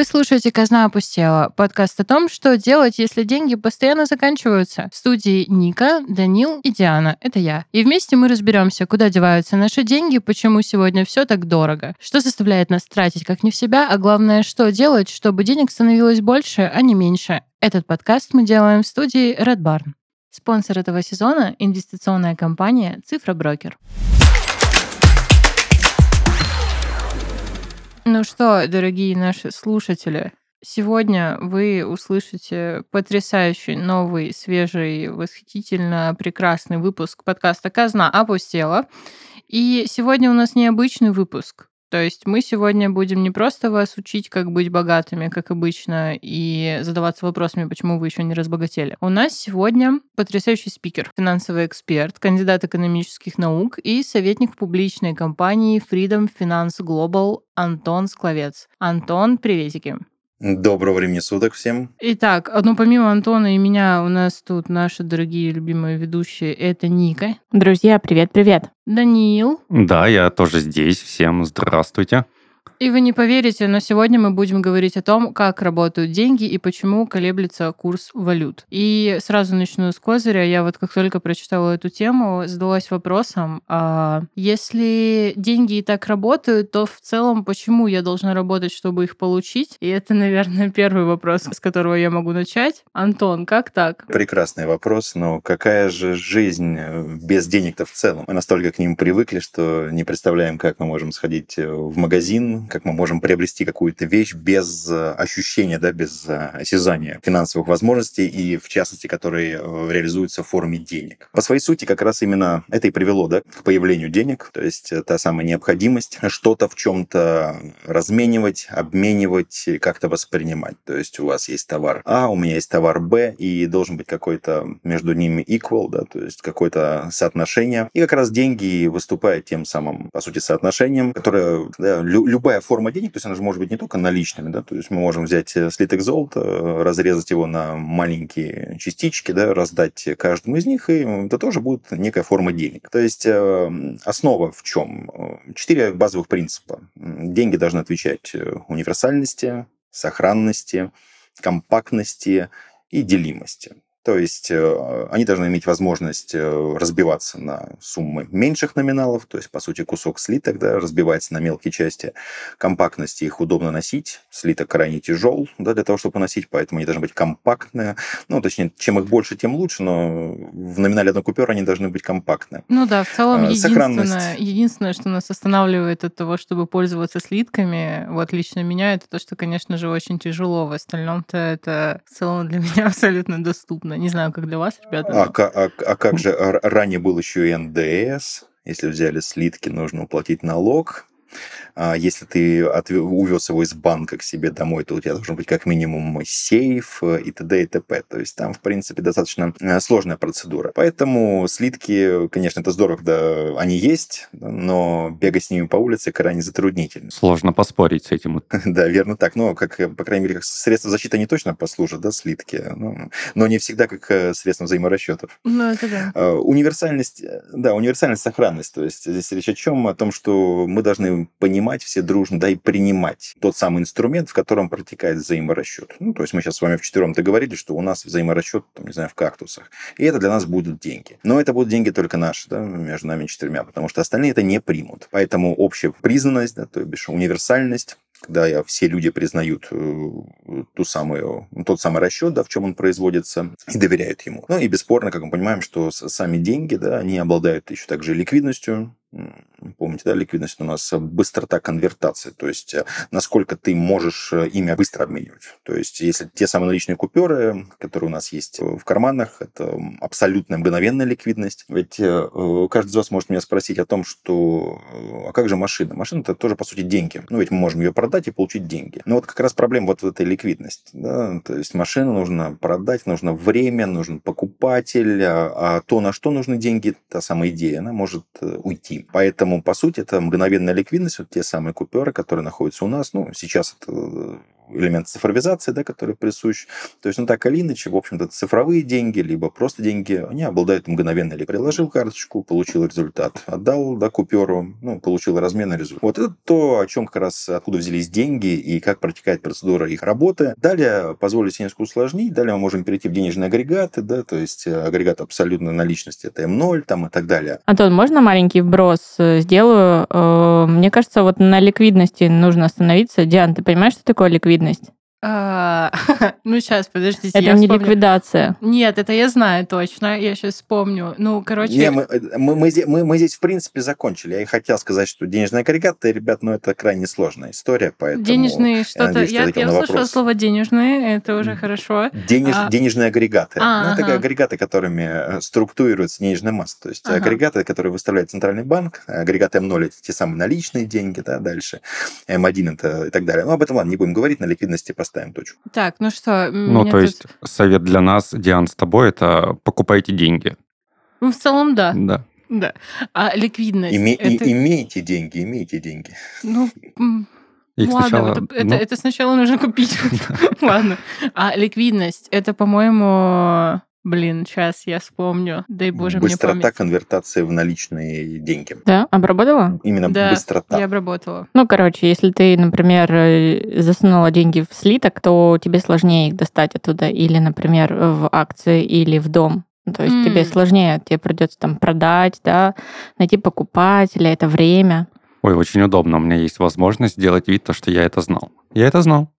Вы слушаете «Казна опустела» — подкаст о том, что делать, если деньги постоянно заканчиваются. В студии Ника, Данил и Диана — это я. И вместе мы разберемся, куда деваются наши деньги, почему сегодня все так дорого, что заставляет нас тратить как не в себя, а главное, что делать, чтобы денег становилось больше, а не меньше. Этот подкаст мы делаем в студии Red Barn. Спонсор этого сезона — инвестиционная компания «Цифра Брокер». Ну что, дорогие наши слушатели, сегодня вы услышите потрясающий, новый, свежий, восхитительно прекрасный выпуск подкаста «Казна опустела». И сегодня у нас необычный выпуск. То есть мы сегодня будем не просто вас учить, как быть богатыми, как обычно, и задаваться вопросами, почему вы еще не разбогатели. У нас сегодня потрясающий спикер, финансовый эксперт, кандидат экономических наук и советник публичной компании Freedom Finance Global Антон Скловец. Антон, приветики. Доброго времени суток всем. Итак, ну помимо Антона и меня у нас тут наши дорогие любимые ведущие. Это Ника. Друзья, привет-привет. Даниил. Да, я тоже здесь. Всем здравствуйте. И вы не поверите, но сегодня мы будем говорить о том, как работают деньги и почему колеблется курс валют. И сразу начну с козыря. Я вот как только прочитала эту тему, задалась вопросом, а если деньги и так работают, то в целом почему я должна работать, чтобы их получить? И это, наверное, первый вопрос, с которого я могу начать. Антон, как так? Прекрасный вопрос, но какая же жизнь э, без денег-то в целом? Мы настолько к ним привыкли, что не представляем, как мы можем сходить э, в магазин, как мы можем приобрести какую-то вещь без э, ощущения, да, без э, осязания финансовых возможностей и, в частности, которые э, реализуются в форме денег. По своей сути, как раз именно это и привело да, к появлению денег, то есть та самая необходимость что-то в чем-то разменивать, обменивать, как-то воспринимать. То есть у вас есть товар А, у меня есть товар Б, и должен быть какой-то между ними equal, да, то есть какое-то соотношение. И как раз деньги выступают тем самым, по сути, соотношением, которое да, любая любая форма денег, то есть она же может быть не только наличными, да, то есть мы можем взять э, слиток золота, разрезать его на маленькие частички, да, раздать каждому из них, и это тоже будет некая форма денег. То есть э, основа в чем? Четыре базовых принципа. Деньги должны отвечать э, универсальности, сохранности, компактности и делимости. То есть э, они должны иметь возможность э, разбиваться на суммы меньших номиналов, то есть, по сути, кусок слиток да, разбивается на мелкие части. Компактности их удобно носить, слиток крайне тяжел да, для того, чтобы носить, поэтому они должны быть компактные. Ну, точнее, чем их больше, тем лучше, но в номинале одной купюры они должны быть компактные. Ну да, в целом а, единственное, единственное, что нас останавливает от того, чтобы пользоваться слитками, вот лично меня, это то, что, конечно же, очень тяжело. В остальном-то это в целом для меня абсолютно доступно доступно. Не знаю, как для вас, ребята. А, а, а как же ранее был еще и НДС? Если взяли слитки, нужно уплатить налог. А если ты увез его из банка к себе домой, то у тебя должен быть как минимум сейф э, и т.д. и т.п. То есть там, в принципе, достаточно э, сложная процедура. Поэтому слитки, конечно, это здорово, когда они есть, но бегать с ними по улице крайне затруднительно. Сложно поспорить с этим. Да, верно так. Но, как, по крайней мере, как средство защиты они точно послужат, да, слитки. Ну, но не всегда как э, средство взаиморасчетов. Ну, это да. А, универсальность, да, универсальность, сохранность. То есть здесь речь о чем? О том, что мы должны понимать, понимать все дружно, да и принимать тот самый инструмент, в котором протекает взаиморасчет. Ну, то есть мы сейчас с вами вчетвером договорились, что у нас взаиморасчет, там, не знаю, в кактусах. И это для нас будут деньги. Но это будут деньги только наши, да, между нами четырьмя, потому что остальные это не примут. Поэтому общая признанность, да, то бишь универсальность, когда все люди признают э, ту самую, тот самый расчет, да, в чем он производится, и доверяют ему. Ну и бесспорно, как мы понимаем, что сами деньги, да, они обладают еще также ликвидностью, Помните, да, ликвидность у нас быстрота конвертации, то есть э, насколько ты можешь э, ими быстро обменивать. То есть если те самые наличные купюры, которые у нас есть в карманах, это абсолютно мгновенная ликвидность. Ведь каждый из вас может меня спросить о том, что а как же машина? Машина это тоже, по сути, деньги. Ну ведь мы можем ее продать и получить деньги. Но вот как раз проблема вот в этой ликвидности. Да? То есть машину нужно продать, нужно время, нужен покупатель, а, а то, на что нужны деньги, та самая идея, она может э, Поэтому, по сути, это мгновенная ликвидность, вот те самые купюры, которые находятся у нас. Ну, сейчас это элемент цифровизации, да, который присущ. То есть, ну так или иначе, в общем-то, цифровые деньги, либо просто деньги, они обладают мгновенно. Или приложил карточку, получил результат, отдал да, купюру, ну, получил разменный результат. Вот это то, о чем как раз откуда взялись деньги и как протекает процедура их работы. Далее, позволю себе несколько усложнить, далее мы можем перейти в денежные агрегаты, да, то есть э, агрегат абсолютно наличности, это М0 там и так далее. Антон, можно маленький вброс э, сделаю? Э, мне кажется, вот на ликвидности нужно остановиться. Диан, ты понимаешь, что такое ликвидность? А, ну, сейчас, подождите. Это не ликвидация. Нет, это я знаю точно. Я сейчас вспомню. Ну, короче... Не, мы, э, мы, мы, мы- здесь, в принципе, закончили. Я и хотел сказать, что денежные агрегаты, ребят, ну, это крайне сложная история, поэтому... Денежные что-то... надеюсь, что Я, я услышала слово денежные, это уже хорошо. Денеж, А. Денежные агрегаты. А, ну, это ага. агрегаты, которыми э, структурируется денежная масса. То есть Ага. агрегаты, которые выставляет Центральный банк, агрегат М0 это те самые наличные деньги, да, дальше М1 это и так далее. Ну, об этом, ладно, не будем говорить, на ликвидности поставим точку. Так, ну что, Ну, то тут- есть совет для нас, Диан, с тобой, это покупайте деньги. Ну, в целом, да. Да. Да. А ликвидность... Име- и- это- имейте деньги, имейте деньги. Ну, Их ладно, сначала... это, это- ну, это сначала нужно купить. Ладно. А ликвидность, это, по-моему... Блин, сейчас я вспомню. Дай боже мне Быстрота конвертации в наличные деньги. Да, обработала? Именно Да, быстрота. Я обработала. Ну, короче, если ты, например, э, засунула деньги в слиток, то тебе сложнее их достать оттуда. Или, например, в акции или в дом. Ну, То есть М. тебе сложнее, тебе придется там продать, да, найти покупателя, это время. Ой, очень удобно. У меня есть возможность сделать вид, то, что я это знал. Я это знал.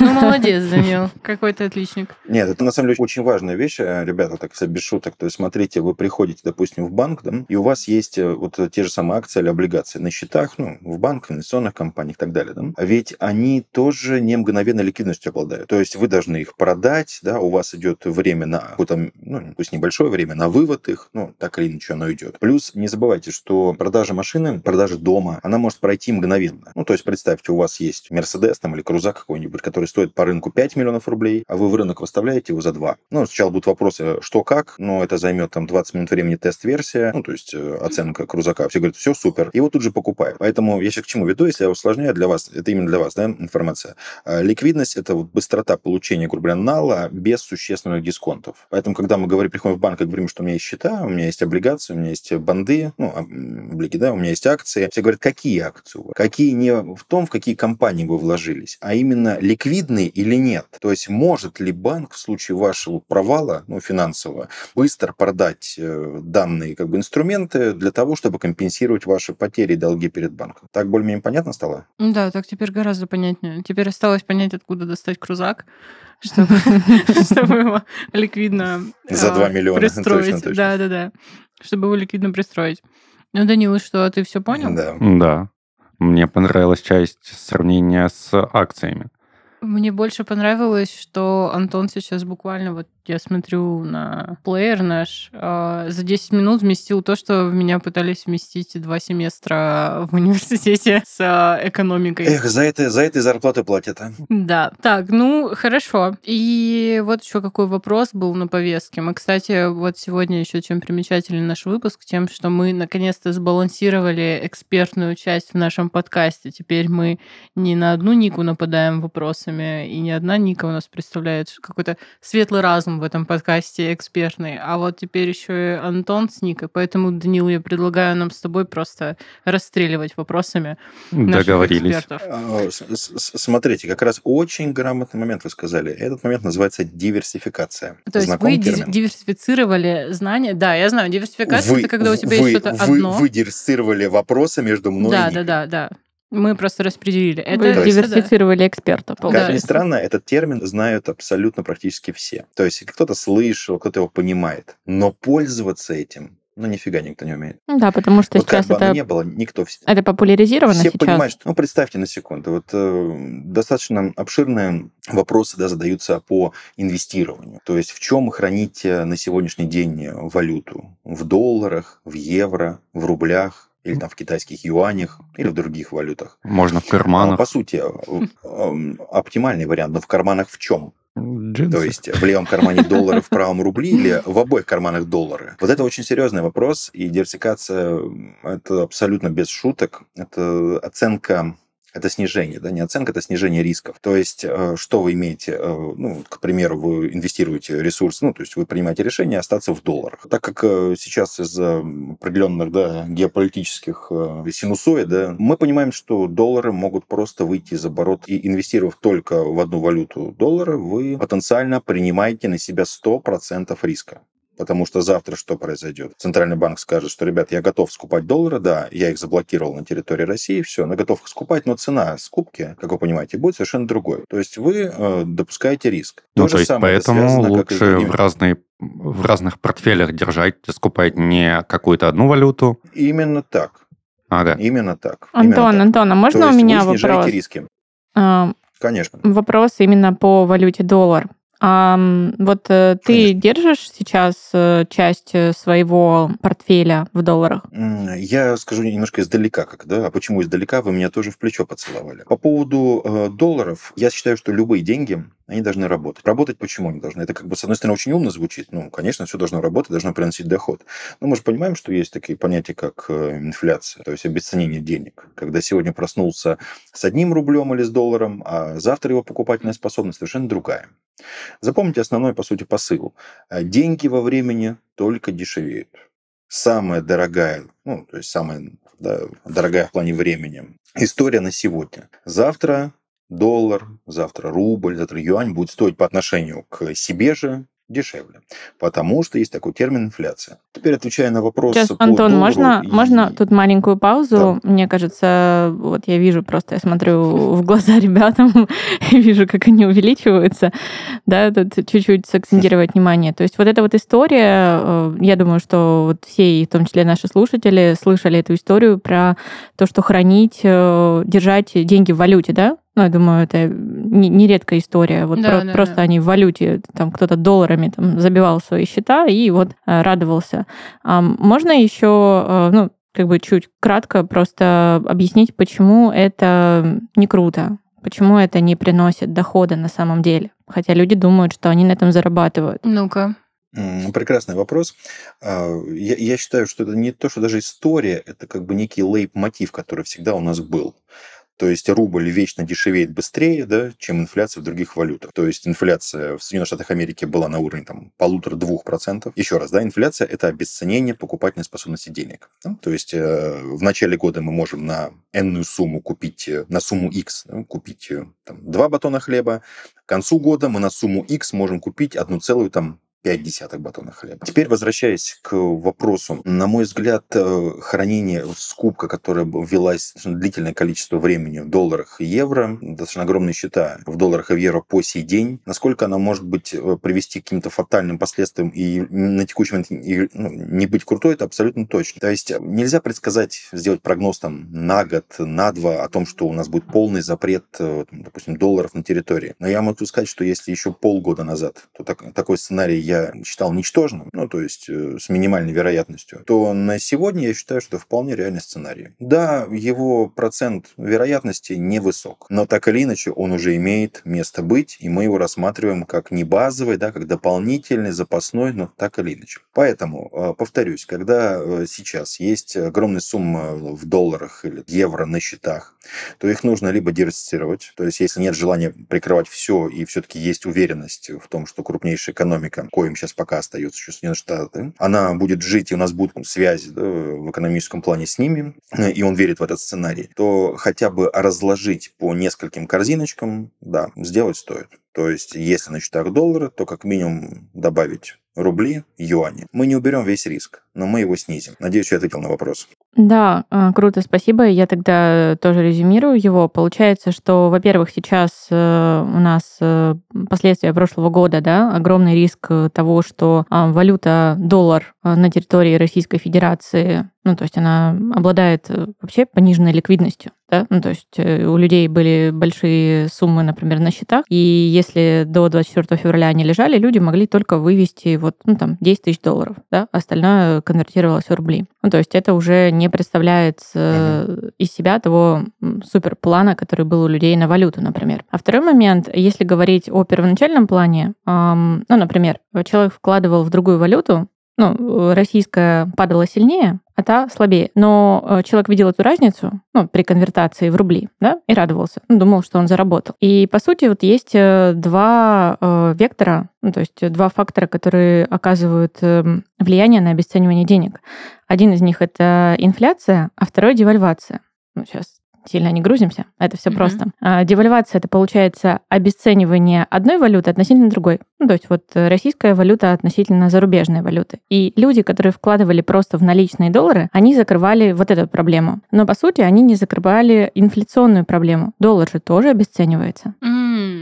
Ну, молодец, Данил. Какой ты отличник. Нет, это на самом деле очень важная вещь, э, ребята, так без шуток. То есть, смотрите, вы приходите, допустим, в банк, да, и у вас есть э, вот те же самые акции или облигации на счетах, ну, в банках, инвестиционных компаниях и так далее. Да? А ведь они тоже не мгновенной ликвидностью обладают. То есть вы должны их продать, да, у вас идет время на какое-то, ну, пусть небольшое время, на вывод их, ну, так или иначе оно идет. Плюс не забывайте, что продажа машины, продажа дома, она может пройти мгновенно. Ну, то есть представьте, у вас есть Мерседес там или Крузак какой-нибудь, который стоит по рынку 5 миллионов рублей, а вы в рынок выставляете его за 2. Ну, сначала будут вопросы, что как, но это займет там 20 минут времени тест-версия, ну, то есть э, оценка Крузака. Все говорят, все супер. Его тут же покупают. Поэтому я сейчас к чему веду, если я усложняю для вас, это именно для вас, да, информация. А, Ликвидность – это вот быстрота получения, грубо говоря, нала без существенных дисконтов. Поэтому, когда мы говорим, приходим в банк и говорим, что у меня есть счета, у меня есть облигации, у меня есть банды, ну, об- облиги, да, у меня есть акции. Все говорят, какие акции у вас? Какие не в том, в какие компании вы вложились, а именно ликвидные или нет. То есть может ли банк в случае вашего провала, ну, финансового, быстро продать э, данные как бы инструменты для того, чтобы компенсировать ваши потери и долги перед банком? Так более-менее понятно стало? Ну Да, так теперь гораздо понятнее. Теперь осталось понять, откуда достать крузак, чтобы, его ликвидно За а, 2 миллиона, пристроить. точно. Да, да, да. Чтобы его ликвидно пристроить. Ну, Данил, и что, ты все понял? Да. Да. Мне понравилась часть сравнения с акциями. Мне больше понравилось, что Антон сейчас буквально, вот я смотрю на плеер наш, а, за 10 минут вместил то, что в меня пытались вместить два семестра в университете с а, экономикой. Эх, за это, за это и зарплату платят, а? Да, так, ну хорошо. И вот еще какой вопрос был на повестке. Мы, кстати, вот сегодня еще чем примечателен наш выпуск, тем, что мы наконец-то сбалансировали экспертную часть в нашем подкасте. Теперь мы не на одну Нику нападаем вопросами, и не одна Ника у нас представляет какой-то светлый разум в этом подкасте экспертный, а вот теперь еще и Антон с Никой. Поэтому, Данил, я предлагаю нам с тобой просто расстреливать вопросами наших Договорились. экспертов. А, Смотрите, как раз очень грамотный момент вы сказали. Этот момент называется диверсификация. То есть Знаком вы термин? диверсифицировали знания. Да, я знаю, диверсификация Вы- это когда у тебя вы- есть что-то вы, одно. Вы диверсифицировали вопросы между мной да, и да, Никой. да, да. Мы просто распределили. Это, Вы это да. диверсифицировали эксперта, Как ни получается. странно, этот термин знают абсолютно практически все. То есть кто-то слышал, кто-то его понимает. Но пользоваться этим, ну, нифига никто не умеет. Да, потому что вот как сейчас бы оно это, ни было, никто... это популяризировано Все сейчас. понимают, что... Ну, представьте на секунду. Вот э, достаточно обширные вопросы да, задаются по инвестированию. То есть в чем хранить на сегодняшний день валюту? В долларах, в евро, в рублях или там в китайских юанях или в других валютах. Можно в А, карманах. По сути, э, э, оптимальный вариант, но в карманах в чем? Джинсы. То есть в левом кармане доллары, в правом рубли или в обоих карманах доллары? Вот это очень серьезный вопрос, и диверсификация – это абсолютно без шуток. Это оценка это снижение, да, не оценка, это снижение рисков. То есть, э, что вы имеете, э, ну, к примеру, вы инвестируете ресурс, ну, то есть вы принимаете решение остаться в долларах. Так как э, сейчас из-за определенных, да, геополитических синусоид, да, мы понимаем, что доллары могут просто выйти из оборот и инвестировав только в одну валюту доллара, вы потенциально принимаете на себя 100% риска. Потому что завтра что произойдет? Центральный банк скажет, что, ребят, я готов скупать доллары, да, я их заблокировал на территории России, все, я готов их скупать, но цена скупки, как вы понимаете, будет совершенно другой. То есть вы э, допускаете риск. То, ну, то есть поэтому связано, лучше в разные в разных портфелях держать, скупать не какую-то одну валюту. Именно так. Ага. Именно так. Антон, именно Антон, а можно То у меня вы вопрос? риски. А, Конечно. Вопрос именно по валюте доллар. А вот э, ты Конечно. держишь сейчас э, часть э, своего портфеля в долларах? Я скажу немножко издалека, как, да, а почему издалека вы меня тоже в плечо поцеловали. По поводу долларов, я считаю, что любые деньги, они должны работать. Работать почему они должны? Это как бы, с одной стороны, очень умно звучит. Ну, конечно, все должно работать, должно приносить доход. Но мы же понимаем, что есть такие понятия, как инфляция, то есть обесценение денег. Когда сегодня проснулся с одним рублем или с долларом, а завтра его покупательная способность совершенно другая. Запомните основной, по сути, посыл. Э, деньги во времени только дешевеют. Самая дорогая, ну, то есть самая да, дорогая в плане времени история на сегодня. Завтра доллар, завтра рубль, завтра юань будет стоить по отношению к себе же дешевле, потому что есть такой термин инфляция. Теперь отвечая на вопрос. Сейчас, Антон, доллару можно, и... можно тут маленькую паузу? Да. Мне кажется, вот я вижу просто, я смотрю в глаза ребятам и вижу, как они увеличиваются. Да, тут чуть-чуть сакцентировать внимание. То есть вот эта вот история, э, я думаю, что вот все, и в том числе наши слушатели, слышали эту историю про то, что хранить, э, держать деньги в валюте, да? Ну, я думаю, это нередкая история. Вот да, про- да, просто да. они в валюте, там кто-то долларами там, забивал свои счета и вот э, радовался. А можно еще, э, ну, как бы чуть кратко просто объяснить, почему это не круто, почему это не приносит дохода на самом деле. Хотя люди думают, что они на этом зарабатывают. Ну-ка. Прекрасный вопрос. А, Я, я считаю, что это не то, что даже история, это как бы некий лейб-мотив, который всегда у нас был. То есть рубль вечно дешевеет быстрее, да, чем инфляция в других валютах. То есть инфляция в Соединенных Штатах Америки была на уровне там полутора-двух процентов. Еще раз, да, инфляция – это обесценение покупательной способности денег. Да? То есть э, в начале года мы можем на энную сумму купить, э, на сумму X, да, купить э, там, два батона хлеба. К концу года мы на сумму X можем купить одну целую там 5 десятых батона хлеба. Теперь возвращаясь к вопросу. На мой взгляд, э, хранение, скупка, которая велась длительное количество времени в долларах и евро, достаточно огромные счета в долларах и в евро по сей день, насколько она может быть э, привести к каким-то фатальным последствиям и на текущий момент и, ну, не быть крутой, это абсолютно точно. То есть нельзя предсказать, сделать прогноз там на год, на два о том, что у нас будет полный запрет, э, допустим, долларов на территории. Но я могу сказать, что если еще полгода назад, то так, такой сценарий я считал ничтожным, ну, то есть э, с минимальной вероятностью, то на сегодня я считаю, что вполне реальный сценарий. Да, его процент вероятности невысок, но так или иначе он уже имеет место быть, и мы его рассматриваем как не базовый, да, как дополнительный, запасной, но так или иначе. Поэтому, э, повторюсь, когда э, сейчас есть огромная сумма в долларах или евро на счетах, то их нужно либо диверсифицировать, то есть если нет желания прикрывать все и все-таки есть уверенность в том, что крупнейшая экономика, коим сейчас пока остается Соединенные Штаты, она будет жить, и у нас будут связи да, в экономическом плане с ними, и он верит в этот сценарий, то хотя бы разложить по нескольким корзиночкам, да, сделать стоит. То есть, если на счетах доллара, то как минимум добавить рубли, юани. Мы не уберем весь риск, но мы его снизим. Надеюсь, я ответил на вопрос. Да, э, круто, спасибо. Я тогда тоже резюмирую его. Получается, что, во-первых, сейчас э, у нас э, последствия прошлого года, да, огромный риск того, что а, валюта доллар на территории Российской Федерации, ну, то есть она обладает вообще пониженной ликвидностью, да, ну, то есть у людей были большие суммы, например, на счетах, и если до 24 февраля они лежали, люди могли только вывести вот, ну, там, 10 тысяч долларов, да, остальное конвертировалось в рубли. Ну, то есть это уже не представляет uh-huh. из себя того суперплана, который был у людей на валюту, например. А второй момент, если говорить о первоначальном плане, эм, ну, например, человек вкладывал в другую валюту, ну, российская падала сильнее, а та слабее. Но э, человек видел эту разницу ну, при конвертации в рубли, да, и радовался. Ну, думал, что он заработал. И, по сути, вот есть э, два э, вектора, ну, то есть два фактора, которые оказывают э, влияние на обесценивание денег. Один из них это инфляция, а второй девальвация. Ну, сейчас сильно не грузимся, это все mm-hmm. просто. А, девальвация это получается обесценивание одной валюты относительно другой. Ну, то есть вот российская валюта относительно зарубежной валюты. И люди, которые вкладывали просто в наличные доллары, они закрывали вот эту проблему. Но по сути они не закрывали инфляционную проблему. Доллар же тоже обесценивается. Mm.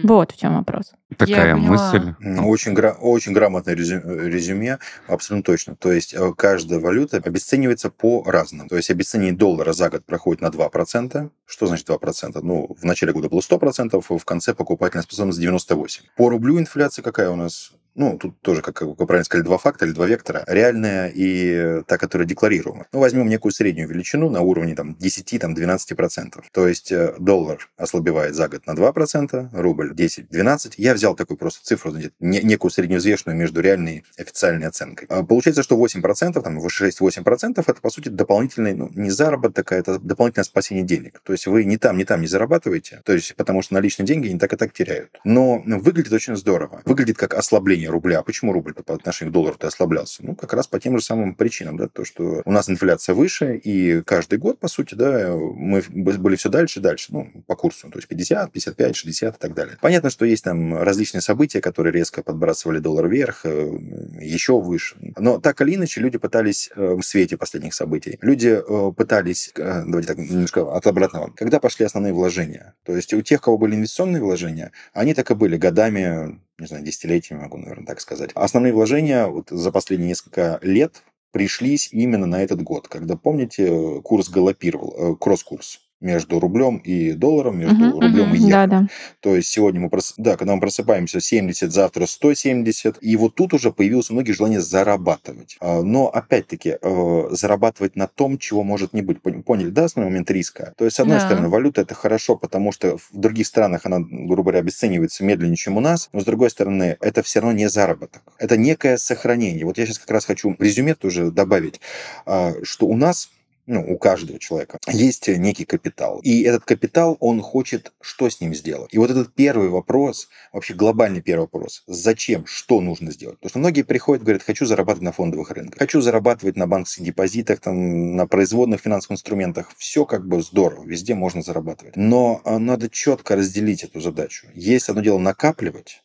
Вот в чем вопрос. Такая мысль. Очень, гра- очень грамотное резюме, абсолютно точно. То есть э, каждая валюта обесценивается по-разному. То есть обесценение доллара за год проходит на 2%. Что значит 2%? Ну, в начале года было 100%, в конце покупательная способность 98%. По рублю инфляция какая у нас? Ну, тут тоже, как вы правильно сказали, два фактора или два вектора, реальная и та, которая декларируема. Ну, возьмем некую среднюю величину на уровне там, 10-12%. То есть э, доллар ослабевает за год на 2%, рубль 10-12%. Я взял такую просто цифру, некую среднеизвестную между реальной и официальной оценкой. А получается, что 8%, там, 6-8% это, по сути, дополнительный, ну, не заработок, а это дополнительное спасение денег. То есть вы ни там, ни там не зарабатываете, то есть потому что наличные деньги не так и так теряют. Но выглядит очень здорово. Выглядит как ослабление падение рубля. Почему рубль по отношению к доллару-то ослаблялся? Ну, как раз по тем же самым причинам, да, то, что у нас инфляция выше, и каждый год, по сути, да, мы были все дальше и дальше, ну, по курсу, то есть 50, 55, 60 и так далее. Понятно, что есть там различные события, которые резко подбрасывали доллар вверх, э, еще выше. Но так или иначе, люди пытались э, в свете последних событий, люди э, пытались, давайте так, немножко от обратного, когда пошли основные вложения. То есть у тех, у кого были инвестиционные вложения, они так и были годами не знаю, десятилетиями, могу, наверное, так сказать. Основные вложения вот за последние несколько лет пришлись именно на этот год, когда, помните, курс галопировал, э, кросс-курс между рублем и долларом, между uh-huh, рублем uh-huh, и евро. Да, да. То есть сегодня мы, прос... да, когда мы просыпаемся 70, завтра 170, и вот тут уже появилось у многих желание зарабатывать. А, но опять-таки э, зарабатывать на том, чего может не быть. Поняли, да, основной момент риска? То есть, с одной да. стороны, валюта это хорошо, потому что в других странах она, грубо говоря, обесценивается медленнее, чем у нас, но с другой стороны, это все равно не заработок. Это некое сохранение. Вот я сейчас как раз хочу резюме тоже добавить, а, что у нас ну, у каждого человека есть некий капитал. И этот капитал, он хочет что с ним сделать. И вот этот первый вопрос, вообще глобальный первый вопрос, зачем, что нужно сделать? Потому что многие приходят говорят, хочу зарабатывать на фондовых рынках, хочу зарабатывать на банковских депозитах, там, на производных финансовых инструментах. Все как бы здорово, везде можно зарабатывать. Но а, надо четко разделить эту задачу. Есть одно дело накапливать,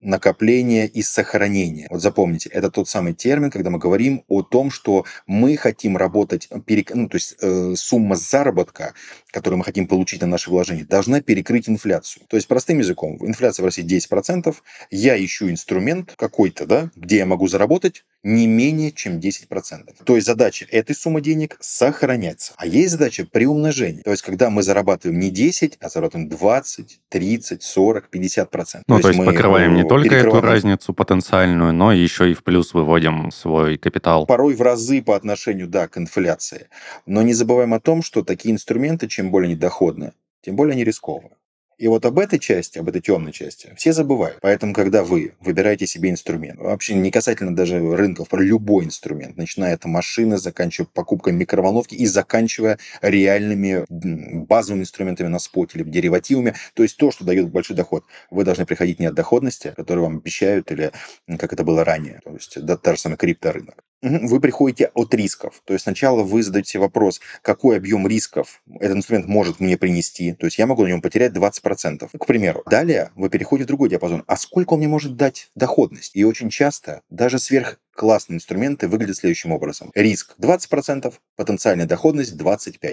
накопление и сохранение. Вот запомните, это тот самый термин, когда мы говорим о том, что мы хотим работать, перек... ну, то есть э, сумма заработка, которую мы хотим получить на наши вложения, должна перекрыть инфляцию. То есть простым языком, инфляция в России 10%, я ищу инструмент какой-то, да, где я могу заработать не менее чем 10%. То есть задача этой суммы денег сохраняться. А есть задача приумножения. То есть когда мы зарабатываем не 10, а зарабатываем 20, 30, 40, 50%. Ну, то, то есть, есть покрываем не только эту разницу потенциальную, но еще и в плюс выводим свой капитал. Порой в разы по отношению, да, к инфляции. Но не забываем о том, что такие инструменты, чем более недоходны, тем более они рисковы. И вот об этой части, об этой темной части, все забывают. Поэтому, когда вы выбираете себе инструмент, вообще не касательно даже рынков, про любой инструмент, начиная от машины, заканчивая покупкой микроволновки и заканчивая реальными базовыми инструментами на споте или деривативами, то есть то, что дает большой доход, вы должны приходить не от доходности, которую вам обещают, или как это было ранее, то есть да, та же самая крипторынок. Вы приходите от рисков. То есть сначала вы задаете вопрос, какой объем рисков этот инструмент может мне принести. То есть я могу на нем потерять 20%. К примеру. Далее вы переходите в другой диапазон. А сколько он мне может дать доходность? И очень часто даже сверх классные инструменты выглядят следующим образом. Риск 20%, потенциальная доходность 25%.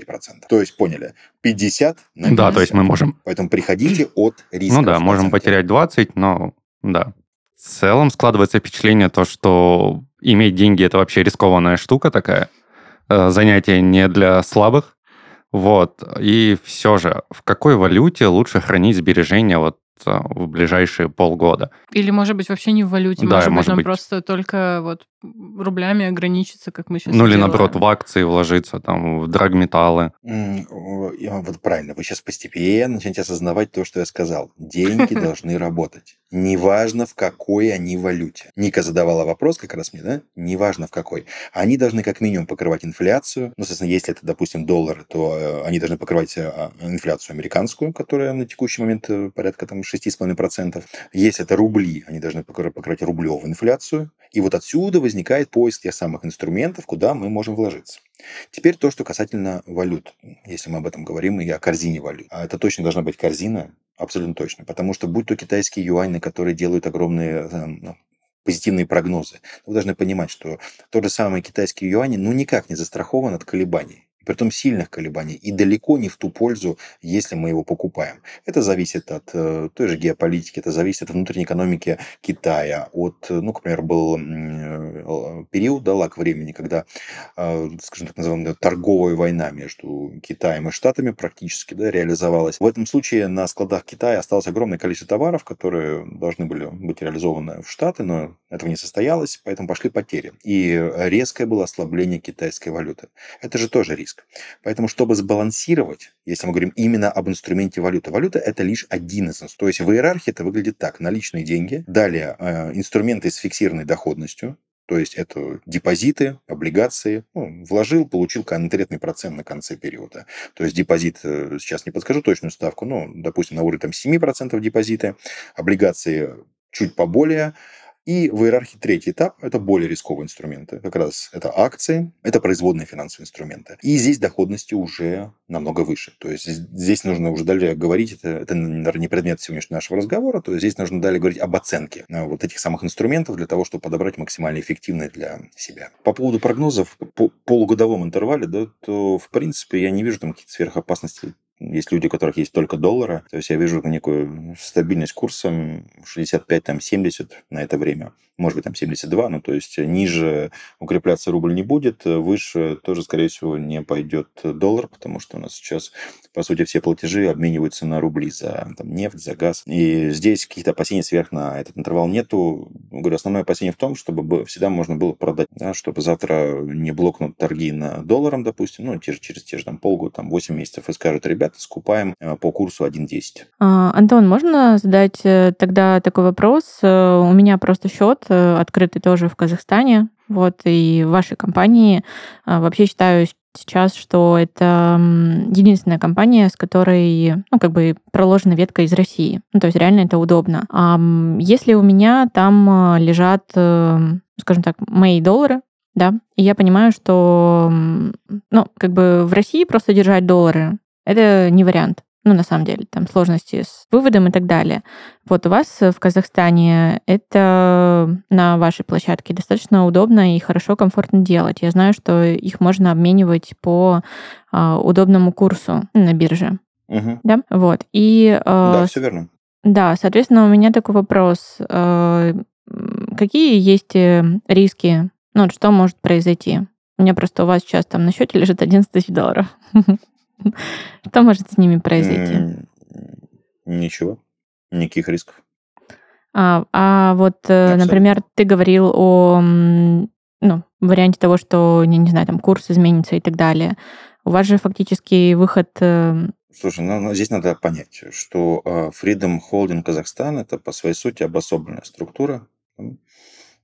То есть, поняли, 50 на 50. Да, то есть мы можем... Поэтому приходите от риска. Ну да, можем потерять 20, но да. В целом складывается впечатление то, что иметь деньги это вообще рискованная штука такая, э, занятие не для слабых. Вот. И все же, в какой валюте лучше хранить сбережения вот в ближайшие полгода. Или, может быть, вообще не в валюте, да, может, может быть, нам быть. просто только вот рублями ограничиться, как мы сейчас Ну, или, делаем. наоборот, в акции вложиться, там, в драгметаллы. Вот правильно, вы сейчас постепенно начнете осознавать то, что я сказал. Деньги должны работать. Неважно, в какой они валюте. Ника задавала вопрос как раз мне, да? Неважно, в какой. Они должны как минимум покрывать инфляцию. Ну, соответственно, если это, допустим, доллары, то э, они должны покрывать э, инфляцию американскую, которая на текущий момент э, порядка там 6,5%. Если это рубли, они должны покрывать рублевую инфляцию. И вот отсюда возникает поиск тех самых инструментов, куда мы можем вложиться. Теперь то, что касательно валют. Если мы об этом говорим, и о корзине валют. А это точно должна быть корзина, Абсолютно точно. Потому что будь то китайские юани, которые делают огромные ну, позитивные прогнозы, вы должны понимать, что тот же самый китайский юань ну никак не застрахован от колебаний притом сильных колебаний, и далеко не в ту пользу, если мы его покупаем. Это зависит от э, той же геополитики, это зависит от внутренней экономики Китая, от, ну, к примеру, был э, период, да, лак времени, когда, э, скажем так называемая торговая война между Китаем и Штатами практически да, реализовалась. В этом случае на складах Китая осталось огромное количество товаров, которые должны были быть реализованы в Штаты, но этого не состоялось, поэтому пошли потери. И резкое было ослабление китайской валюты. Это же тоже риск риск. Поэтому, чтобы сбалансировать, если мы говорим именно об инструменте валюты, валюта это лишь один из инструментов. То есть в иерархии это выглядит так. Наличные деньги, далее э, инструменты с фиксированной доходностью, то есть это депозиты, облигации. Ну, вложил, получил конкретный процент на конце периода. То есть депозит, э, сейчас не подскажу точную ставку, но, допустим, на уровне там, 7% депозита, облигации чуть поболее, и в иерархии третий этап – это более рисковые инструменты. Как раз это акции, это производные финансовые инструменты. И здесь доходности уже намного выше. То есть здесь нужно уже далее говорить, это, это наверное, не предмет сегодняшнего нашего разговора, то есть здесь нужно далее говорить об оценке э, вот этих самых инструментов для того, чтобы подобрать максимально эффективные для себя. По поводу прогнозов по полугодовом интервале, да, то в принципе я не вижу там каких-то сверхопасностей есть люди, у которых есть только доллары. То есть я вижу некую стабильность курса 65-70 на это время. Может быть, там 72, ну то есть ниже укрепляться рубль не будет, выше тоже, скорее всего, не пойдет доллар, потому что у нас сейчас, по сути, все платежи обмениваются на рубли за там, нефть, за газ. И здесь каких-то опасений сверх на этот интервал нету. Говорю, основное опасение в том, чтобы всегда можно было продать, да, чтобы завтра не блокнут торги на долларом, допустим, ну, те же, через те же там полгода, там 8 месяцев, и скажут, ребят, ребята скупаем э, по курсу 1.10. А, Антон, можно задать э, тогда такой вопрос? Э, у меня просто счет открытый тоже в Казахстане, вот, и в вашей компании вообще считаю сейчас, что это единственная компания, с которой, ну, как бы проложена ветка из России. Ну, то есть реально это удобно. А если у меня там лежат, скажем так, мои доллары, да, и я понимаю, что, ну, как бы в России просто держать доллары это не вариант. Ну, на самом деле, там сложности с выводом и так далее. Вот у вас в Казахстане это на вашей площадке достаточно удобно и хорошо, комфортно делать. Я знаю, что их можно обменивать по а, удобному курсу на бирже. Угу. Да, вот. И, а, да, все верно. Да, соответственно, у меня такой вопрос. А, какие есть э, риски? Ну, вот что может произойти? У меня просто у вас сейчас там на счете лежит 11 тысяч долларов. Что может с ними произойти? Ничего. Никаких рисков. А, а вот, э, Абсолютно. например, ты говорил о ну, варианте того, что, не, не знаю, там курс изменится и так далее. У вас же фактически выход... Э, Слушай, ну, ну здесь надо понять, что э, Freedom Holding Казахстан это по своей сути обособленная структура,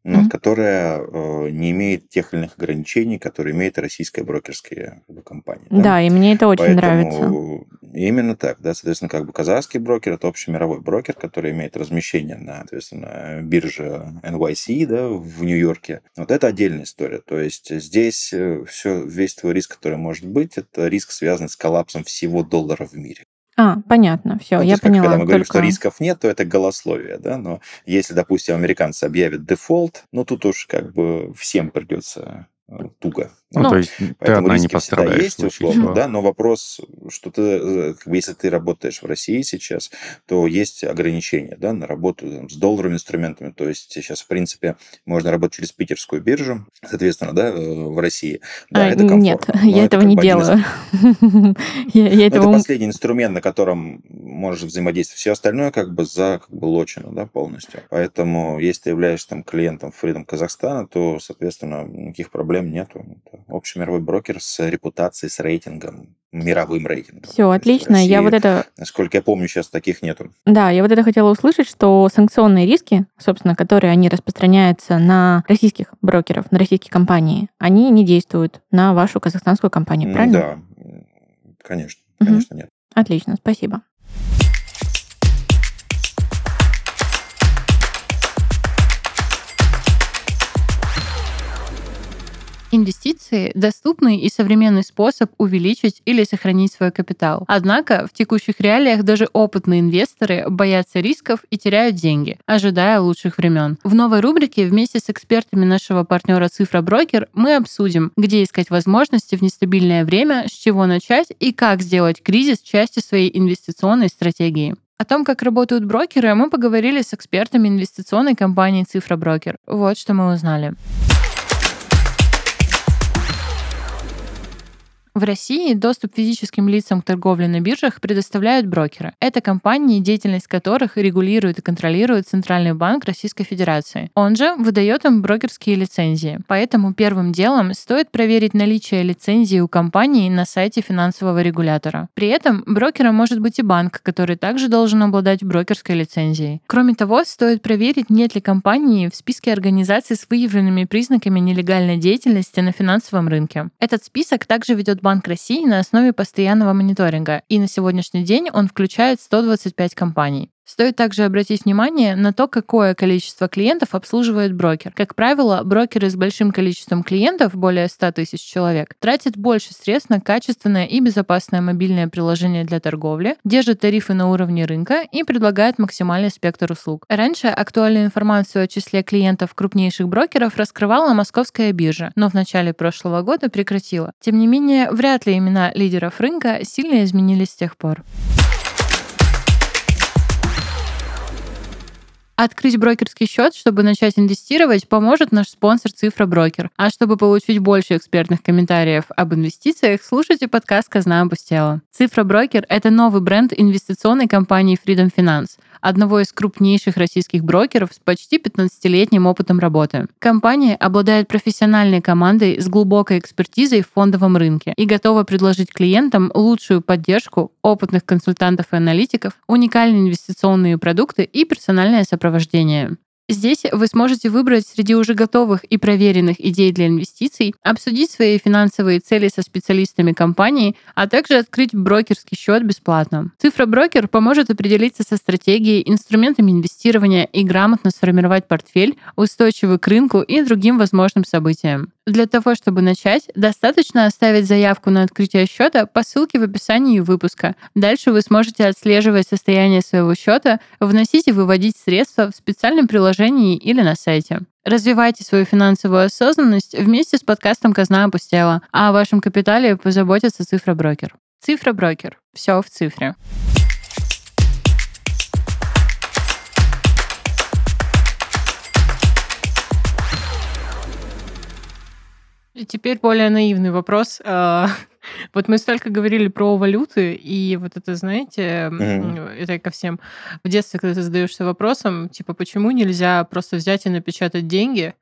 mm-hmm. которая э, не имеет тех или иных ограничений, которые имеет российская брокерская компания. Да, да и мне это очень Поэтому нравится. Именно так, да, соответственно, как бы казахский брокер это общемировой брокер, который имеет размещение на, соответственно, бирже NYC, да, в Нью-Йорке. Вот это отдельная история. То есть здесь э, все, весь твой риск, который может быть, это риск, связанный с коллапсом всего доллара в мире. А, понятно, все, ну, я есть, поняла. Когда мы говорим, что рисков нет, то это голословие, да, но если, допустим, американцы объявят дефолт, ну тут уж как бы всем придется э, туго. Ну, ну, то есть ты одна не пострадаешь. есть, условно, да, но вопрос, что ты, э, если ты работаешь в России сейчас, то есть ограничения, да, на работу там, с долларовыми инструментами, то есть сейчас, в принципе, можно работать через питерскую биржу, соответственно, да, э, в России. Да, а, это Нет, я этого не делаю. Это последний инструмент, на котором можешь взаимодействовать. Все остальное как бы за как бы лочено, да, полностью. Поэтому, если ты являешься там клиентом Freedom Казахстана, то, соответственно, никаких проблем нету общемировой брокер с репутацией, с рейтингом, мировым рейтингом. Все, отлично. России, я вот это... Насколько я помню, сейчас таких нету. Да, я вот это хотела услышать, что санкционные риски, собственно, которые они распространяются на российских брокеров, на российские компании, они не действуют на вашу казахстанскую компанию, правильно? Да, конечно, конечно, угу. нет. Отлично, спасибо. Инвестиции – доступный и современный способ увеличить или сохранить свой капитал. Однако в текущих реалиях даже опытные инвесторы боятся рисков и теряют деньги, ожидая лучших времен. В новой рубрике вместе с экспертами нашего партнера Цифра Брокер мы обсудим, где искать возможности в нестабильное время, с чего начать и как сделать кризис частью своей инвестиционной стратегии. О том, как работают брокеры, мы поговорили с экспертами инвестиционной компании Цифра Брокер. Вот что мы узнали. В России доступ физическим лицам к торговле на биржах предоставляют брокеры. Это компании, деятельность которых регулирует и контролирует Центральный банк Российской Федерации. Он же выдает им брокерские лицензии. Поэтому первым делом стоит проверить наличие лицензии у компании на сайте финансового регулятора. При этом брокером может быть и банк, который также должен обладать брокерской лицензией. Кроме того, стоит проверить, нет ли компании в списке организаций с выявленными признаками нелегальной деятельности на финансовом рынке. Этот список также ведет Банк России на основе постоянного мониторинга, и на сегодняшний день он включает 125 компаний. Стоит также обратить внимание на то, какое количество клиентов обслуживает брокер. Как правило, брокеры с большим количеством клиентов, более 100 тысяч человек, тратят больше средств на качественное и безопасное мобильное приложение для торговли, держат тарифы на уровне рынка и предлагают максимальный спектр услуг. Раньше актуальную информацию о числе клиентов крупнейших брокеров раскрывала московская биржа, но в начале прошлого года прекратила. Тем не менее, вряд ли имена лидеров рынка сильно изменились с тех пор. Открыть брокерский счет, чтобы начать инвестировать, поможет наш спонсор Цифра Брокер. А чтобы получить больше экспертных комментариев об инвестициях, слушайте подкаст «Казна опустела». Цифра Брокер — это новый бренд инвестиционной компании Freedom Finance, одного из крупнейших российских брокеров с почти 15-летним опытом работы. Компания обладает профессиональной командой с глубокой экспертизой в фондовом рынке и готова предложить клиентам лучшую поддержку, опытных консультантов и аналитиков, уникальные инвестиционные продукты и персональное сопровождение. Здесь вы сможете выбрать среди уже готовых и проверенных идей для инвестиций, обсудить свои финансовые цели со специалистами компании, а также открыть брокерский счет бесплатно. Цифра брокер поможет определиться со стратегией, инструментами инвестирования и грамотно сформировать портфель, устойчивый к рынку и другим возможным событиям. Для того, чтобы начать, достаточно оставить заявку на открытие счета по ссылке в описании выпуска. Дальше вы сможете отслеживать состояние своего счета, вносить и выводить средства в специальном приложении или на сайте. Развивайте свою финансовую осознанность вместе с подкастом «Казна опустела», а о вашем капитале позаботится цифроброкер. Цифроброкер. Все в цифре. И теперь более наивный вопрос. А, вот мы столько говорили про валюты, и вот это, знаете, mm-hmm. это ко всем. В детстве, когда ты задаешься вопросом, типа, почему нельзя просто взять и напечатать деньги,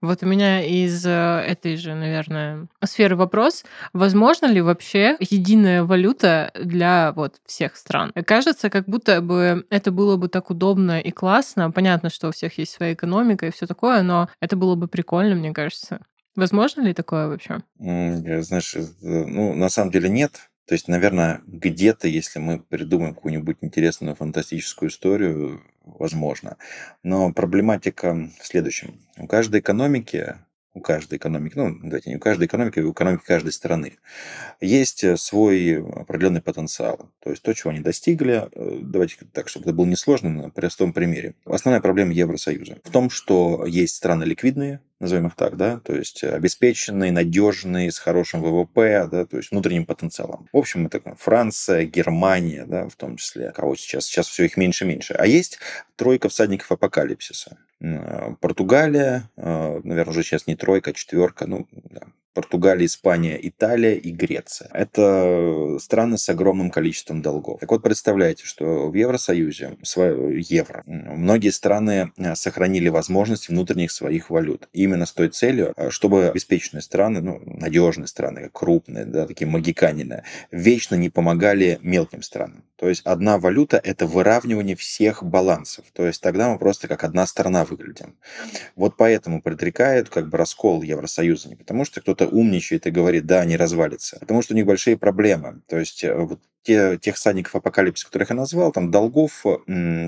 вот у меня из э, этой же, наверное, сферы вопрос, возможно ли вообще единая валюта для вот всех стран? Кажется, как будто бы это было бы так удобно и классно. Понятно, что у всех есть своя экономика и все такое, но это было бы прикольно, мне кажется. Возможно ли такое вообще? Знаешь, э, ну, на самом деле нет. То есть, наверное, где-то, если мы придумаем какую-нибудь интересную фантастическую историю, возможно. Но проблематика в следующем. У каждой экономики у каждой экономики, ну, давайте не у каждой экономики, у экономики каждой страны, есть э, свой определенный потенциал. То есть то, чего они достигли, э, давайте так, чтобы это было несложно, на простом примере. Основная проблема Евросоюза в том, что есть страны ликвидные, назовем их так, да, то есть обеспеченные, надежные, с хорошим ВВП, да, то есть внутренним потенциалом. В общем, это Франция, Германия, да, в том числе, кого сейчас, сейчас все их меньше и меньше. А есть тройка всадников апокалипсиса. Португалия, э, наверное, уже сейчас не тройка, а четверка, ну, да, Португалия, Испания, Италия и Греция. Это страны с огромным количеством долгов. Так вот, представляете, что в Евросоюзе, евро, многие страны э, сохранили возможность внутренних своих валют. Именно с той целью, э, чтобы обеспеченные страны, ну, надежные страны, крупные, да, такие магиканины, вечно не помогали мелким странам. То есть одна валюта – это выравнивание всех балансов. То есть тогда мы просто как одна страна выглядим. Вот поэтому предрекают как бы раскол Евросоюза. Не потому что кто-то умничает и говорит, да, они развалится, потому что у них большие проблемы. То есть э, вот те, тех садников апокалипсиса, которых я назвал, там долгов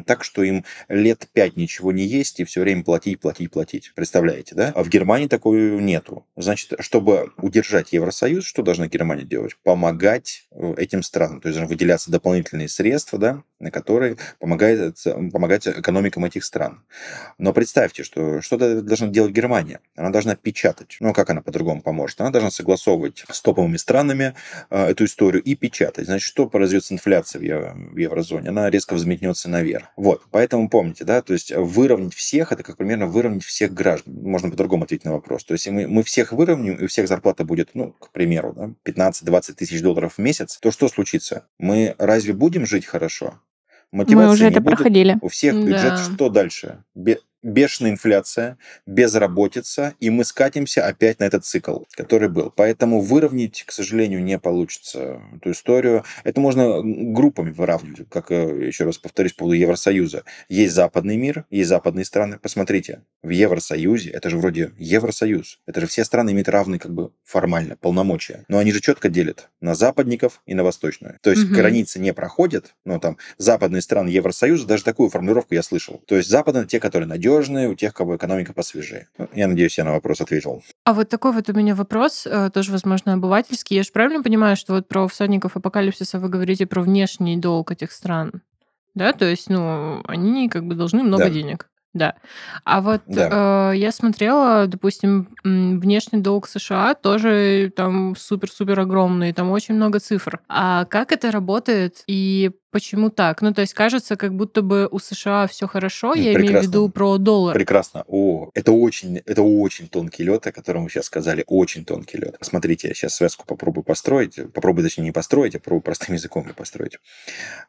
так, что им лет пять ничего не есть и все время платить, платить, платить. Представляете, да? А в Германии такой нету. Значит, чтобы удержать Евросоюз, что должна Германия делать? Помогать э, этим странам. То есть выделяться дополнительные средства, да, на которые помогает, помогать экономикам этих стран. Но представьте, что что должна делать Германия? Она должна печатать. Ну, как она по-другому поможет? Она должна согласовывать с топовыми странами э, эту историю и печатать. Значит, что произойдет инфляция в, в еврозоне, она резко взметнется наверх. Вот, поэтому помните, да, то есть выровнять всех, это как примерно выровнять всех граждан. Можно по-другому ответить на вопрос. То есть мы, мы всех выровняем, и у всех зарплата будет, ну, к примеру, да, 15-20 тысяч долларов в месяц, то что случится? Мы разве будем жить хорошо? Мотивация Мы уже это будет. проходили. У всех бюджет да. что дальше? Бешеная инфляция, безработица, и мы скатимся опять на этот цикл, который был. Поэтому выровнять, к сожалению, не получится эту историю. Это можно группами выравнивать, как, э, еще раз повторюсь, по поводу Евросоюза. Есть западный мир, есть западные страны. Посмотрите, в Евросоюзе, это же вроде Евросоюз, это же все страны имеют равные как бы формально полномочия. Но они же четко делят на западников и на восточную. То есть угу. границы не проходят, но там западные страны Евросоюза, даже такую формулировку я слышал. То есть западные те, которые надежны, надежные, у тех, кого экономика посвежее. Ну, я надеюсь, я на вопрос ответил. А вот такой вот у меня вопрос, э, тоже, возможно, обывательский. Я же правильно понимаю, что вот про всадников апокалипсиса вы говорите про внешний долг этих стран? Да, то есть, ну, они как бы должны много да. денег. Да. А вот да. э, я смотрела, допустим, внешний долг США тоже там супер-супер огромный, там очень много цифр. А как это работает и Почему так? Ну, то есть кажется, как будто бы у США все хорошо, я Прекрасно. имею в виду про доллар. Прекрасно. О, это очень, это очень тонкий лед, о котором вы сейчас сказали, очень тонкий лед. Смотрите, я сейчас связку попробую построить, попробую, точнее, не построить, а попробую простым языком ее построить.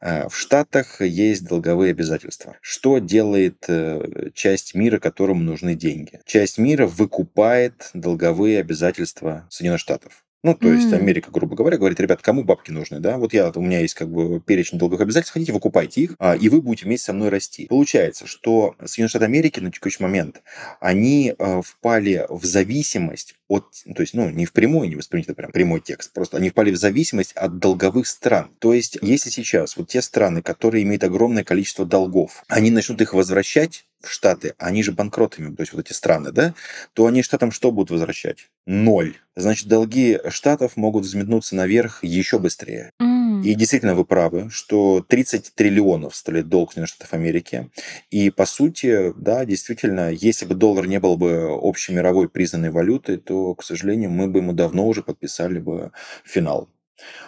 Э, в Штатах есть долговые обязательства. Что делает э, часть мира, которому нужны деньги? Часть мира выкупает долговые обязательства Соединенных Штатов. Ну, то есть Америка, грубо говоря, говорит, ребят, кому бабки нужны, да? Вот я, у меня есть как бы перечень долговых обязательств, хотите, выкупайте их, а, и вы будете вместе со мной расти. Получается, что Соединенные Штаты Америки на текущий момент, они а, впали в зависимость от, то есть, ну, не впрямую, не воспринимайте это прям прямой текст, просто они впали в зависимость от долговых стран. То есть, если сейчас вот те страны, которые имеют огромное количество долгов, они начнут их возвращать, в Штаты, они же банкротами, то есть вот эти страны, да, то они Штатам что будут возвращать? Ноль. Значит, долги Штатов могут взметнуться наверх еще быстрее. Mm. И действительно вы правы, что 30 триллионов стали долг Соединенных Штатов Америки. И по сути, да, действительно, если бы доллар не был бы общемировой признанной валютой, то, к сожалению, мы бы ему давно уже подписали бы финал.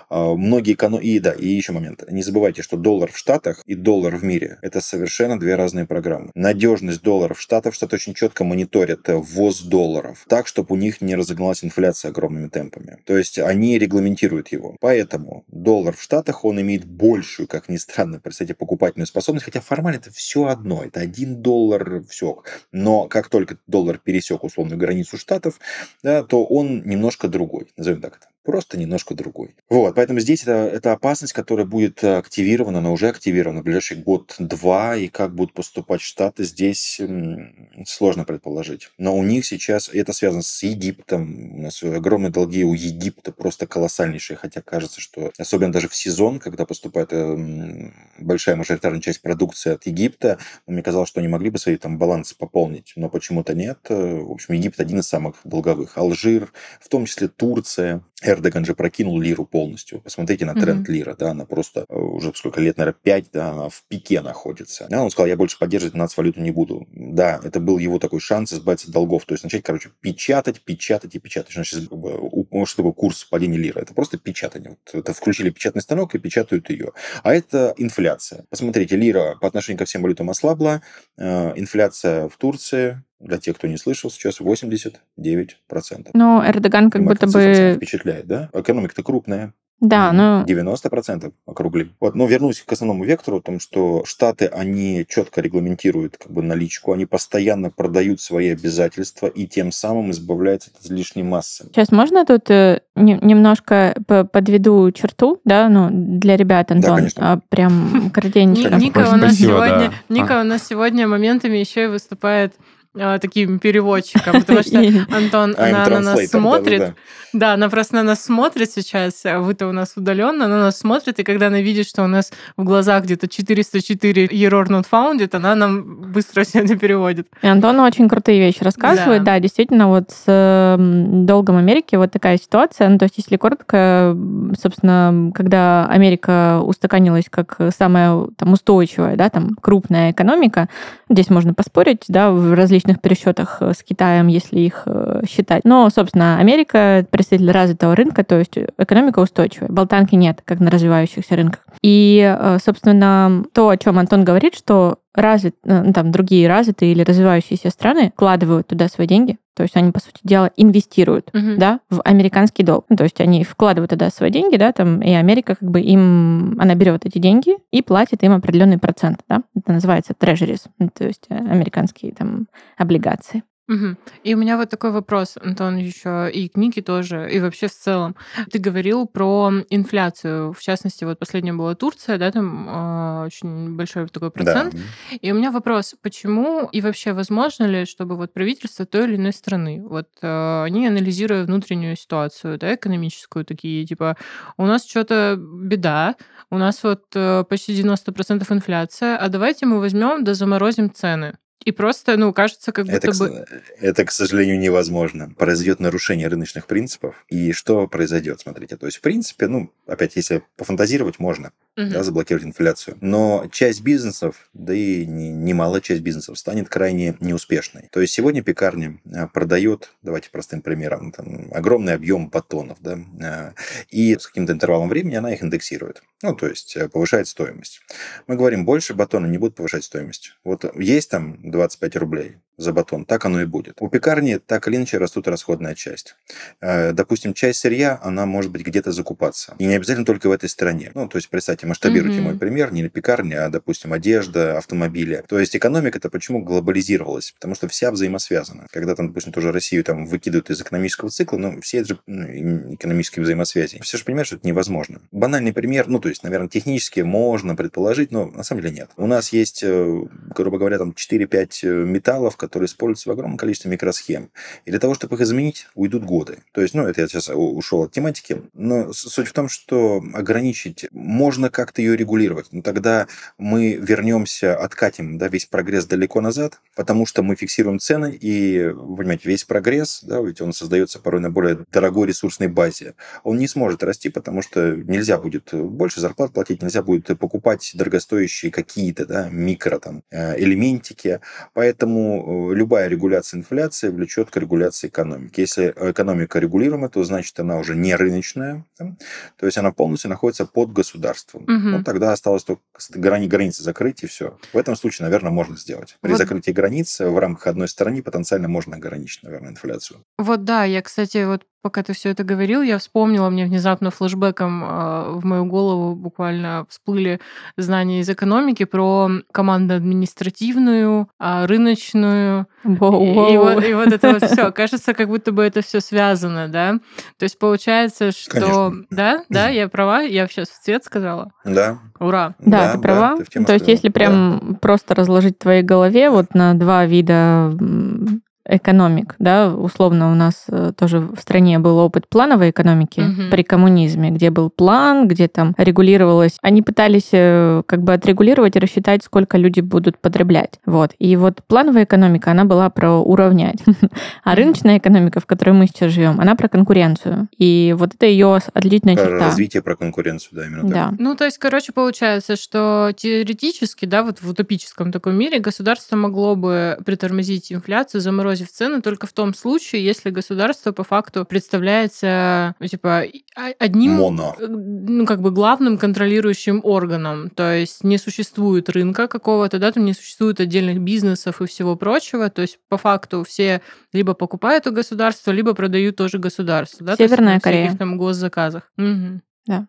А, многие эконом... И да, и еще момент. Не забывайте, что доллар в Штатах и доллар в мире – это совершенно две разные программы. Надежность долларов в Штатах, Штаты очень четко мониторят ввоз долларов так, чтобы у них не разогналась инфляция огромными темпами. То есть они регламентируют его. Поэтому доллар в Штатах, он имеет большую, как ни странно, представьте, покупательную способность, хотя формально это все одно. Это один доллар, все. Но как только доллар пересек условную границу Штатов, да, то он немножко другой. Назовем так это просто немножко другой. Вот, поэтому здесь это, это опасность, которая будет активирована, она уже активирована в ближайший год-два, и как будут поступать Штаты, здесь сложно предположить. Но у них сейчас, это связано с Египтом, у нас огромные долги у Египта, просто колоссальнейшие, хотя кажется, что особенно даже в сезон, когда поступает большая мажоритарная часть продукции от Египта, мне казалось, что они могли бы свои там балансы пополнить, но почему-то нет. В общем, Египет один из самых долговых. Алжир, в том числе Турция, Эрдоган же прокинул лиру полностью. Посмотрите на тренд mm-hmm. лира, да, она просто э, уже сколько лет, наверное, 5, да, она в пике находится. Да, он сказал, я больше поддерживать нацвалюту не буду. Да, это был его такой шанс избавиться от долгов, то есть начать, короче, печатать, печатать и печатать. Значит, как бы, что такое курс падения лиры? Это просто печатание. Вот это включили печатный станок и печатают ее. А это инфляция. Посмотрите, лира по отношению ко всем валютам ослабла, э, инфляция в Турции, для тех, кто не слышал, сейчас 89%. Но Эрдоган как Понимаете, будто бы... впечатляет, да? Экономика-то крупная. Да, ну, 90% округлим. Вот, но вернусь к основному вектору, о том, что Штаты, они четко регламентируют как бы наличку, они постоянно продают свои обязательства и тем самым избавляются от излишней массы. Сейчас можно тут э, не- немножко по- подведу черту, да, ну, для ребят, Антон, конечно. а, прям кратенько. Ни- Ника у нас Спасибо, сегодня, да. Ника у нас сегодня моментами еще и выступает а, таким переводчиком, потому что Антон, она на нас смотрит. Да, она просто на нас смотрит сейчас, а вы-то у нас удаленно, она нас смотрит, и когда она видит, что у нас в глазах где-то 404 error not found, она нам быстро все это переводит. И Антон очень крутые вещи рассказывает. Да. Действительно, вот с долгом Америки вот такая ситуация. Ну, то есть, если коротко, собственно, когда Америка устаканилась как самая там, устойчивая, да, там, крупная экономика, здесь можно поспорить, да, в различных пересчетах э, с Китаем, если их э, считать. Но, собственно, Америка представитель развитого рынка, то есть экономика устойчивая. Болтанки нет, как на развивающихся рынках. И, э, собственно, то, о чем Антон говорит, что развит, э, ну, там, другие развитые или развивающиеся страны вкладывают туда свои деньги, то есть они, по сути дела, инвестируют Мгм. да, в американский долг. Ну, то есть они вкладывают туда свои деньги, да, там, и Америка как бы им, она берет эти деньги и платит им определенный процент, да. Это называется treasuries, ну, то есть э, американские там облигации. Мгм. И у меня вот такой вопрос, Антон, еще и к Нике тоже, и вообще в целом. Ты говорил про инфляцию, в частности, вот последняя была Турция, да, там а, очень большой такой процент. Да. И у меня вопрос, почему и вообще возможно ли, чтобы вот правительство той или иной страны, вот э, они анализируя внутреннюю ситуацию, да, экономическую, такие, типа, у нас что-то беда, у нас вот э, почти 90% инфляция, а давайте мы возьмем да заморозим цены. И просто, ну, кажется, как Это, будто бы... это, к сожалению, невозможно. Произойдет нарушение рыночных принципов. И что произойдет? Смотрите, то есть, в принципе, ну, опять, если пофантазировать, можно Мгм. да, заблокировать инфляцию. Но часть бизнесов, да и не- немалая часть бизнесов, станет крайне неуспешной. То есть сегодня пекарня а, продает, давайте простым примером, там, огромный объем батонов, да, а, и с каким-то интервалом времени она их индексирует. Ну, то есть э, повышает стоимость. Мы говорим, больше батона не будут повышать стоимость. Вот есть там 25 рублей за батон, так оно и будет. У пекарни так или иначе растут расходная часть. Э, Допустим, часть сырья, она может быть где-то закупаться. И не обязательно только в этой стране. Ну, то есть, представьте, масштабируйте Мгм. мой пример, не пекарня, а, допустим, одежда, автомобили. То есть, экономика-то почему глобализировалась? Потому что вся взаимосвязана. Когда там, допустим, тоже Россию там выкидывают из экономического цикла, ну, все это же ну, экономические взаимосвязи. Все же понимают, что это невозможно. Банальный пример, ну, то есть, наверное, технически можно предположить, но на самом деле нет. У нас есть, э, грубо говоря, там 4-5 металлов, которые используются в огромном количестве микросхем. И для того, чтобы их изменить, уйдут годы. То есть, ну, это я сейчас ушел от тематики, но суть в том, что ограничить можно как-то ее регулировать. Но тогда мы вернемся, откатим да, весь прогресс далеко назад, потому что мы фиксируем цены, и, вы понимаете, весь прогресс, да, ведь он создается порой на более дорогой ресурсной базе, он не сможет расти, потому что нельзя будет больше зарплат платить, нельзя будет покупать дорогостоящие какие-то да, микро там, э, элементики, Поэтому любая регуляция инфляции влечет к регуляции экономики. Если экономика регулируема, то значит она уже не рыночная, да? то есть она полностью находится под государством. Мгм. Ну, тогда осталось только грани, границы закрыть, и все. В этом случае, наверное, можно сделать. При Вот. закрытии границ в рамках одной страны потенциально можно ограничить, наверное, инфляцию. Вот да, я, кстати, вот пока ты все это говорил, я вспомнила, мне внезапно флешбеком э, в мою голову буквально всплыли знания из экономики про команду административную, а, рыночную, Воу, и, и воу. вот, и вот это вот все. Кажется, как будто бы это все связано, да? То есть получается, что... Конечно. Да, да, я права, я сейчас в цвет сказала. Да. Ура. Да, ты права. ты в тему То есть, если прям просто разложить в твоей голове вот на два вида экономик, да, условно у нас э, тоже в стране был опыт плановой экономики Мгм. при коммунизме, где был план, где там регулировалось. Они пытались э, как бы отрегулировать и рассчитать, сколько люди будут потреблять. Вот. И вот плановая экономика, она была про уравнять. А рыночная экономика, в которой мы сейчас живем, она про конкуренцию. И вот это ее отличительная Про черта. развитие, про конкуренцию, да, именно так. Да. Ну, то есть, короче, получается, что теоретически, да, вот в утопическом таком мире государство могло бы притормозить инфляцию, заморозить заморозив цены только в том случае, если государство по факту представляется, ну, типа, одним... Моно. Э, ну, как бы главным контролирующим органом. То есть не существует рынка какого-то, да, там не существует отдельных бизнесов и всего прочего. То есть по факту все либо покупают у государства, либо продают тоже государству. Да? Северная то есть, Корея. В там госзаказах. Угу. Да.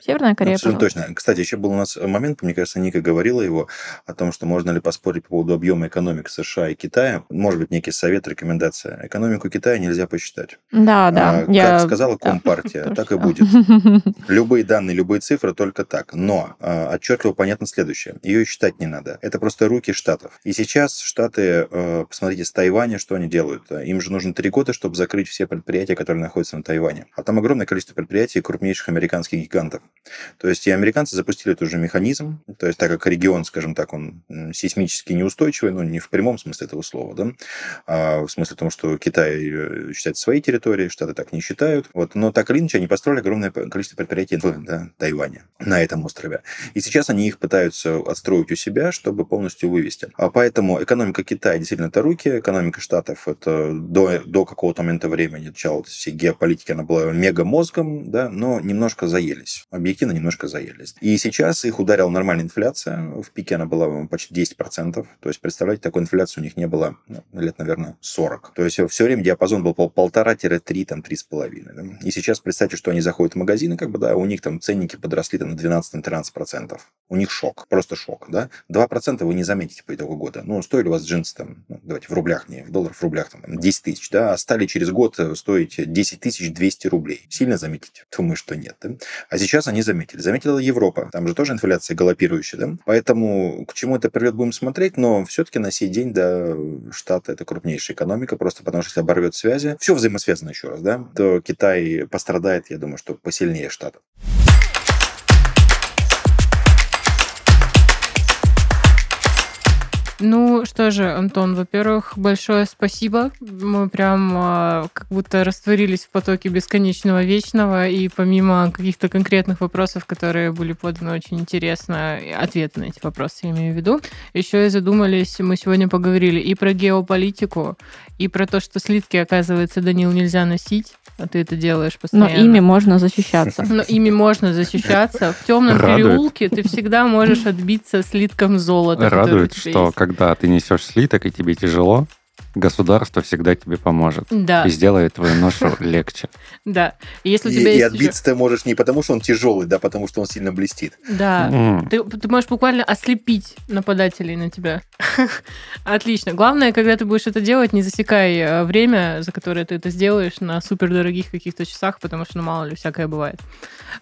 Северная Корея, Абсолютно точно. Кстати, еще был у нас момент, мне кажется, Ника говорила его, о том, что можно ли поспорить по поводу объема экономик США и Китая. Может быть, некий совет, рекомендация. Экономику Китая нельзя посчитать. Да, да. А, я... Как сказала Компартия, да, так и будет. Любые данные, любые цифры только так. Но а, отчетливо понятно следующее. Ее считать не надо. Это просто руки штатов. И сейчас штаты, э, посмотрите, с Тайваня, что они делают. Им же нужно три года, чтобы закрыть все предприятия, которые находятся на Тайване. А там огромное количество предприятий крупнейших американских гигантов. То есть и американцы запустили этот же механизм. То есть так как регион, скажем так, он сейсмически неустойчивый, ну не в прямом смысле этого слова, да, а в смысле том, что Китай э, считает своей территорией, штаты так не считают. Вот. Но так или иначе они построили огромное количество предприятий в да, Тайване, на этом острове. И сейчас они их пытаются отстроить у себя, чтобы полностью вывести. А поэтому экономика Китая действительно это руки, экономика Штатов это до, до какого-то момента времени, начала всей геополитики, она была мега-мозгом, да, но немножко заелись. Объективно немножко заелись. И сейчас их ударила нормальная инфляция. В пике она была почти 10%. То есть, представляете, такой инфляции у них не было ну, лет, наверное, 40. То есть, все время диапазон был полтора-три, там, три с половиной. Да? И сейчас представьте, что они заходят в магазины, как бы, да, у них там ценники подросли там, на 12-13%. У них шок, просто шок, да. 2% вы не заметите по итогу года. Ну, стоили у вас джинсы там, ну, давайте в рублях, не в долларах, в рублях, там, 10 тысяч, да, а стали через год стоить 10 тысяч 200 рублей. Сильно заметите? Думаю, что нет, да? А сейчас они заметили. Заметила Европа. Там же тоже инфляция галопирующая, да? Поэтому к чему это приведет, будем смотреть, но все-таки на сей день, да, Штаты это крупнейшая экономика, просто потому что если оборвет связи, все взаимосвязано еще раз, да, то Китай пострадает, я думаю, что посильнее Штатов. Ну что же, Антон, во-первых, большое спасибо. Мы прям э, как будто растворились в потоке бесконечного вечного, и помимо каких-то конкретных вопросов, которые были поданы очень интересно, ответы на эти вопросы я имею в виду, еще и задумались, мы сегодня поговорили и про геополитику, и про то, что слитки, оказывается, Данил, нельзя носить, а ты это делаешь Но постоянно. ими можно защищаться. Но ими можно защищаться. В темном Радует. переулке ты всегда можешь отбиться слитком золота. Радует, что есть. когда ты несешь слиток и тебе тяжело, государство всегда тебе поможет. Да, И сделает твою ношу легче. да. И Если у И, тебя и отбиться ты можешь не потому, что он тяжелый, да, потому что он сильно блестит. Да. Ты можешь буквально ослепить нападателей на тебя. Отлично. Главное, когда ты будешь это делать, не засекай э, время, за которое ты это сделаешь на супердорогих каких-то часах, потому что, ну, мало ли, всякое бывает.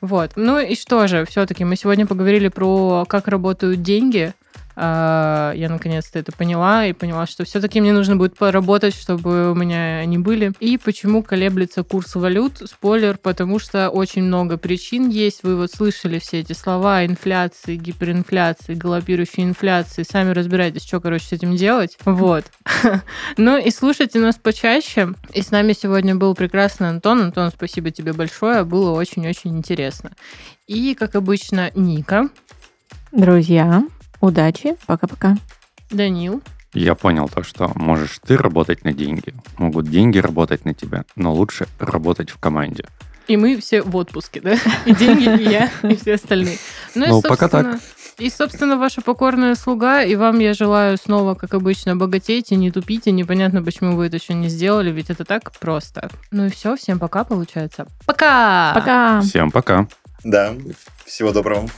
Вот. Ну и что же, все-таки мы сегодня поговорили про как работают деньги. А, Я наконец-то это поняла и поняла, что все-таки мне нужно будет поработать, чтобы у меня они были. И почему колеблется курс валют? Спойлер, потому что очень много причин есть. Вы вот слышали все эти слова инфляции, гиперинфляции, галопирующей инфляции. Сами разбирайтесь, что, короче, с этим делать. Вот. Ну и слушайте нас почаще. И с нами сегодня был прекрасный Антон. Антон, спасибо тебе большое. Было очень-очень интересно. И, как обычно, Ника, Друзья, удачи. Пока-пока. Данил, Я понял то, что можешь ты работать на деньги, могут деньги работать на тебя, но лучше работать в команде. И мы все в отпуске, да? И деньги, и я, и все остальные. Ну, и, Ну, пока собственно, И, собственно, ваша покорная слуга, и вам я желаю снова, как обычно, богатейте, не тупите, непонятно, почему вы это еще не сделали, ведь это так просто. Ну и все, всем пока, получается. Пока! Пока. Всем пока. Да, всего доброго.